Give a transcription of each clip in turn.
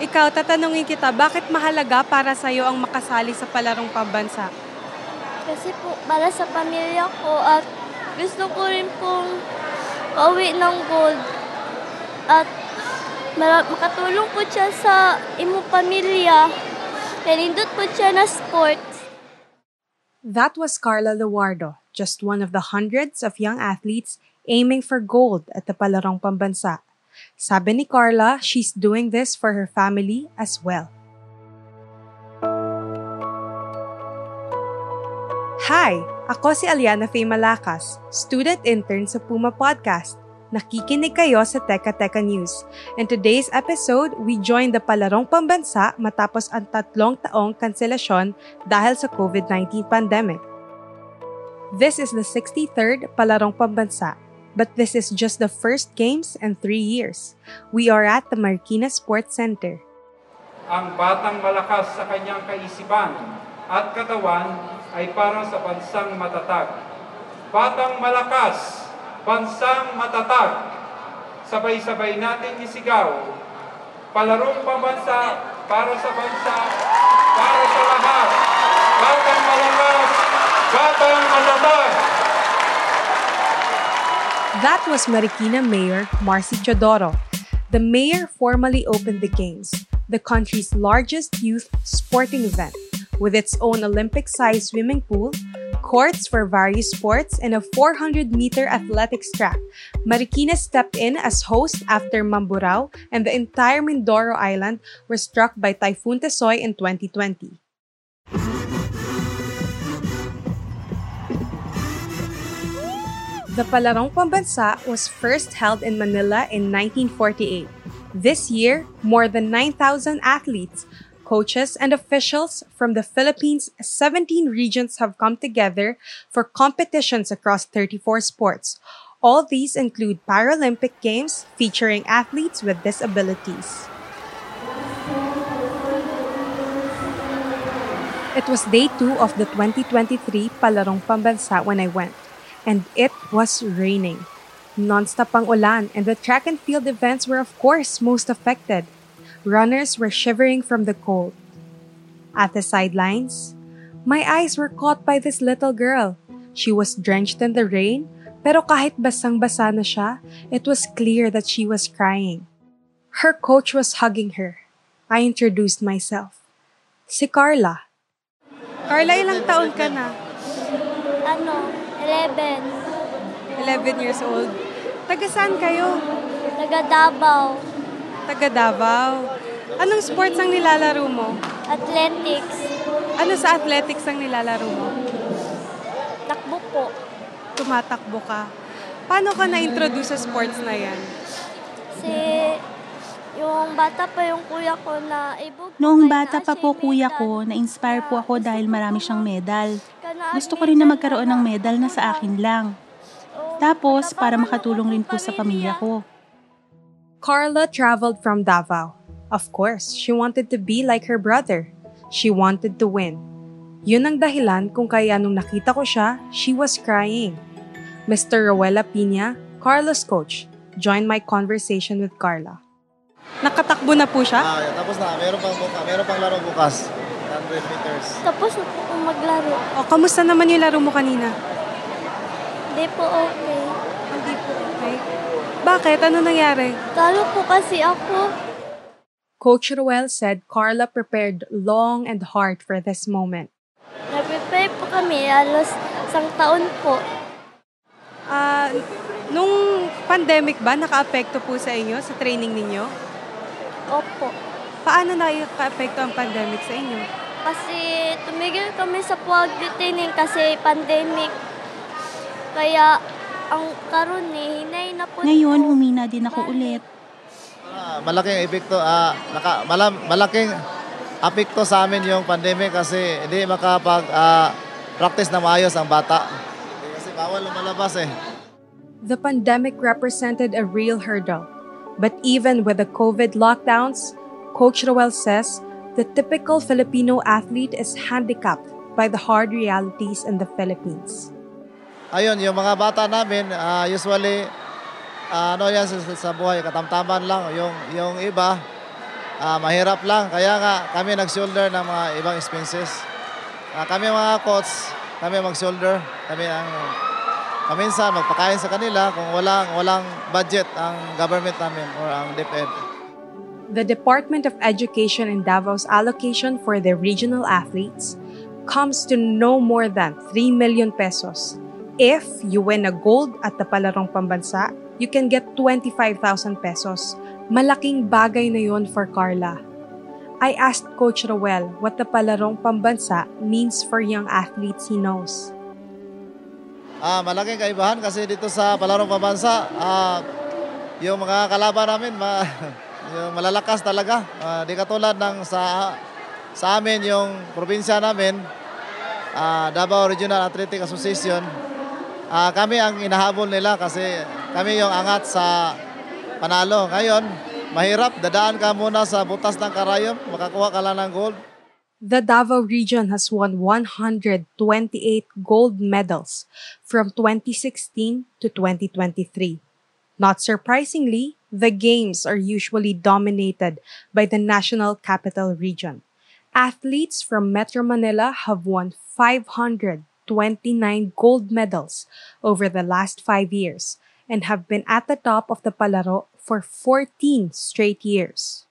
Ikaw, tatanungin kita, bakit mahalaga para sa'yo ang makasali sa palarong pambansa? Kasi po, para sa pamilya ko at gusto ko rin pong pauwi ng gold. At makatulong po siya sa imong pamilya. Kanindot po siya na sports. That was Carla Luardo, just one of the hundreds of young athletes aiming for gold at the palarong pambansa. Sabi ni Carla, she's doing this for her family as well. Hi! Ako si Aliana Faye Malakas, student intern sa Puma Podcast. Nakikinig kayo sa Teka Teka News. In today's episode, we join the Palarong Pambansa matapos ang tatlong taong kanselasyon dahil sa COVID-19 pandemic. This is the 63rd Palarong Pambansa But this is just the first games in three years. We are at the Marikina Sports Center. Ang batang malakas sa kanyang kaisipan at katawan ay parang sa bansang matatag. Batang malakas, bansang matatag. Sabay-sabay natin isigaw. Palarong pambansa para sa bansa, para sa lahat. Batang malakas, batang matatag. That was Marikina Mayor Marcy Chodoro. The mayor formally opened the Games, the country's largest youth sporting event, with its own Olympic-sized swimming pool, courts for various sports, and a 400-meter athletics track. Marikina stepped in as host after Mamburao and the entire Mindoro Island were struck by Typhoon Tesoy in 2020. The Palarong Pambansa was first held in Manila in 1948. This year, more than 9,000 athletes, coaches, and officials from the Philippines' 17 regions have come together for competitions across 34 sports. All these include Paralympic Games featuring athletes with disabilities. It was day two of the 2023 Palarong Pambansa when I went and it was raining. Non-stop ang ulan and the track and field events were of course most affected. Runners were shivering from the cold. At the sidelines, my eyes were caught by this little girl. She was drenched in the rain, pero kahit basang-basa na siya, it was clear that she was crying. Her coach was hugging her. I introduced myself. Si Carla. Carla, ilang taon ka na? Ano, 11. 11 years old. Taga saan kayo? Taga Davao. Taga Davao. Anong sports ang nilalaro mo? Athletics. Ano sa athletics ang nilalaro mo? Takbo po. Tumatakbo ka. Paano ka na-introduce sa sports na yan? Si yung bata pa yung kuya ko na ibog. Noong bata pa po kuya ko, na-inspire po ako dahil marami siyang medal. Gusto ko rin na magkaroon ng medal na sa akin lang. Tapos, para makatulong rin po sa pamilya ko. Carla traveled from Davao. Of course, she wanted to be like her brother. She wanted to win. Yun ang dahilan kung kaya nung nakita ko siya, she was crying. Mr. Rowella Pina, Carla's coach, joined my conversation with Carla. Nakatakbo na po siya? Ah, tapos na. Meron pang buka, meron pang laro bukas. 100 meters. Tapos na po akong maglaro. O, kamusta naman yung laro mo kanina? Hindi po okay. Hindi po okay. Bakit? Ano nangyari? Talo po kasi ako. Coach Ruel said Carla prepared long and hard for this moment. Nag-prepare po kami alos isang taon po. Ah, nung pandemic ba, naka-apekto po sa inyo, sa training ninyo? Opo. Paano naka-apekto ang pandemic sa inyo? Kasi tumigil kami sa pag-training kasi pandemic. Kaya ang karon ni hinay na po Ngayon, humina din ako ulit. Ah, malaking epekto, ah, naka, malam, malaking apekto sa amin yung pandemic kasi hindi makapag ah, practice na maayos ang bata. Kasi bawal lumalabas eh. The pandemic represented a real hurdle. But even with the COVID lockdowns, Coach Roel says the typical Filipino athlete is handicapped by the hard realities in the Philippines. Ayun, yung mga bata namin, ah, usually, ah, ano yan sa, sa buhay, katamtaman lang. Yung, yung iba, ah, mahirap lang. Kaya nga, kami nag-shoulder ng mga ibang expenses. Ah, kami mga coach, kami mag-shoulder. Kami ang, paminsan, magpakain sa kanila kung walang, walang budget ang government namin or ang DepEd. The Department of Education in Davao's allocation for their regional athletes comes to no more than 3 million pesos. If you win a gold at the Palarong Pambansa, you can get 25,000 pesos. Malaking bagay na yon for Carla. I asked Coach Roel what the Palarong Pambansa means for young athletes he knows. Ah, malaking kaibahan kasi dito sa Palarong Pambansa, ah, yung mga kalaban namin, ma, yung malalakas talaga. Ah, di katulad ng sa sa amin yung probinsya namin, ah, Davao Regional Athletic Association. Ah, kami ang inahabol nila kasi kami yung angat sa panalo. Ngayon, mahirap, dadaan ka muna sa butas ng karayom, makakuha ka lang ng gold. The Davao region has won 128 gold medals from 2016 to 2023. Not surprisingly, the games are usually dominated by the National Capital Region. Athletes from Metro Manila have won 529 gold medals over the last five years and have been at the top of the palaro for 14 straight years.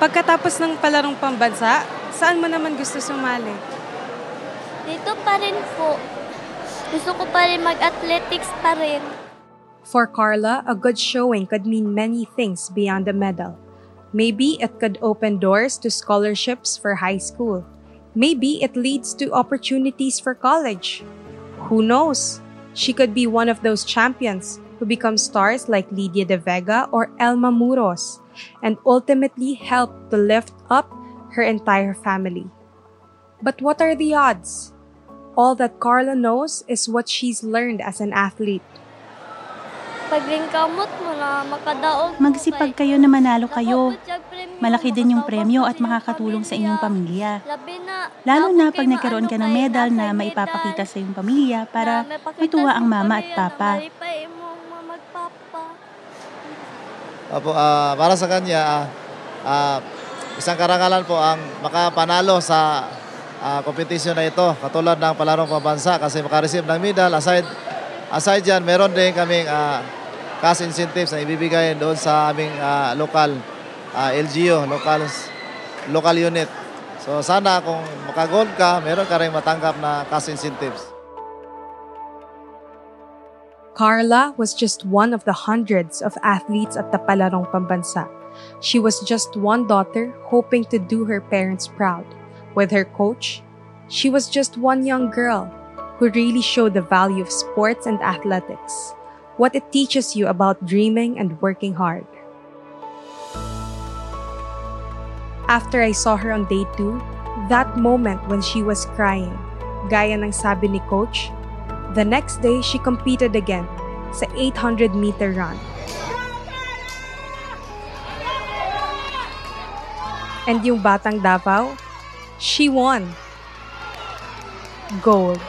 Pagkatapos ng palarong pambansa, saan mo naman gusto sumali? Dito pa rin po. Gusto ko pa rin mag-athletics pa rin. For Carla, a good showing could mean many things beyond a medal. Maybe it could open doors to scholarships for high school. Maybe it leads to opportunities for college. Who knows? She could be one of those champions who become stars like Lydia De Vega or Elma Muros and ultimately help to lift up her entire family. But what are the odds? All that Carla knows is what she's learned as an athlete. Pag rin kamot mo na makadaog Magsipag kay- kayo na manalo kayo. Malaki din yung premyo at makakatulong sa inyong pamilya. Lalo na pag nagkaroon ka maano ng medal na maipapakita sa iyong pamilya para matuwa ang mama at papa. Opo, ah, para sa kanya, ah, isang karangalan po ang makapanalo sa ah, competition na ito, katulad ng palarong pambansa kasi makareceive ng medal. Aside, aside dyan, meron din kaming ah, cash incentives na ibibigay doon sa aming ah, local ah, LGU, local, local unit. So sana kung makagold ka, meron ka rin matanggap na cash incentives. Carla was just one of the hundreds of athletes at the Palarong Pambansa. She was just one daughter hoping to do her parents proud. With her coach, she was just one young girl who really showed the value of sports and athletics, what it teaches you about dreaming and working hard. After I saw her on day two, that moment when she was crying, gaya ng sabi ni coach, The next day, she competed again sa 800 meter run. And yung batang Davao, she won. Gold.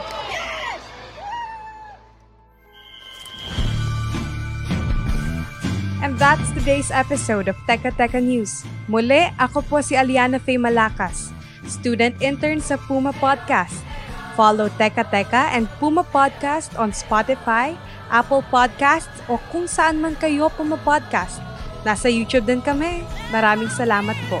That's today's episode of Teka Teka News. Muli, ako po si Aliana Faye Malakas, student intern sa Puma Podcast. Follow Teka Teka and Puma Podcast on Spotify, Apple Podcasts o kung saan man kayo Puma Podcast. Nasa YouTube din kami. Maraming salamat po.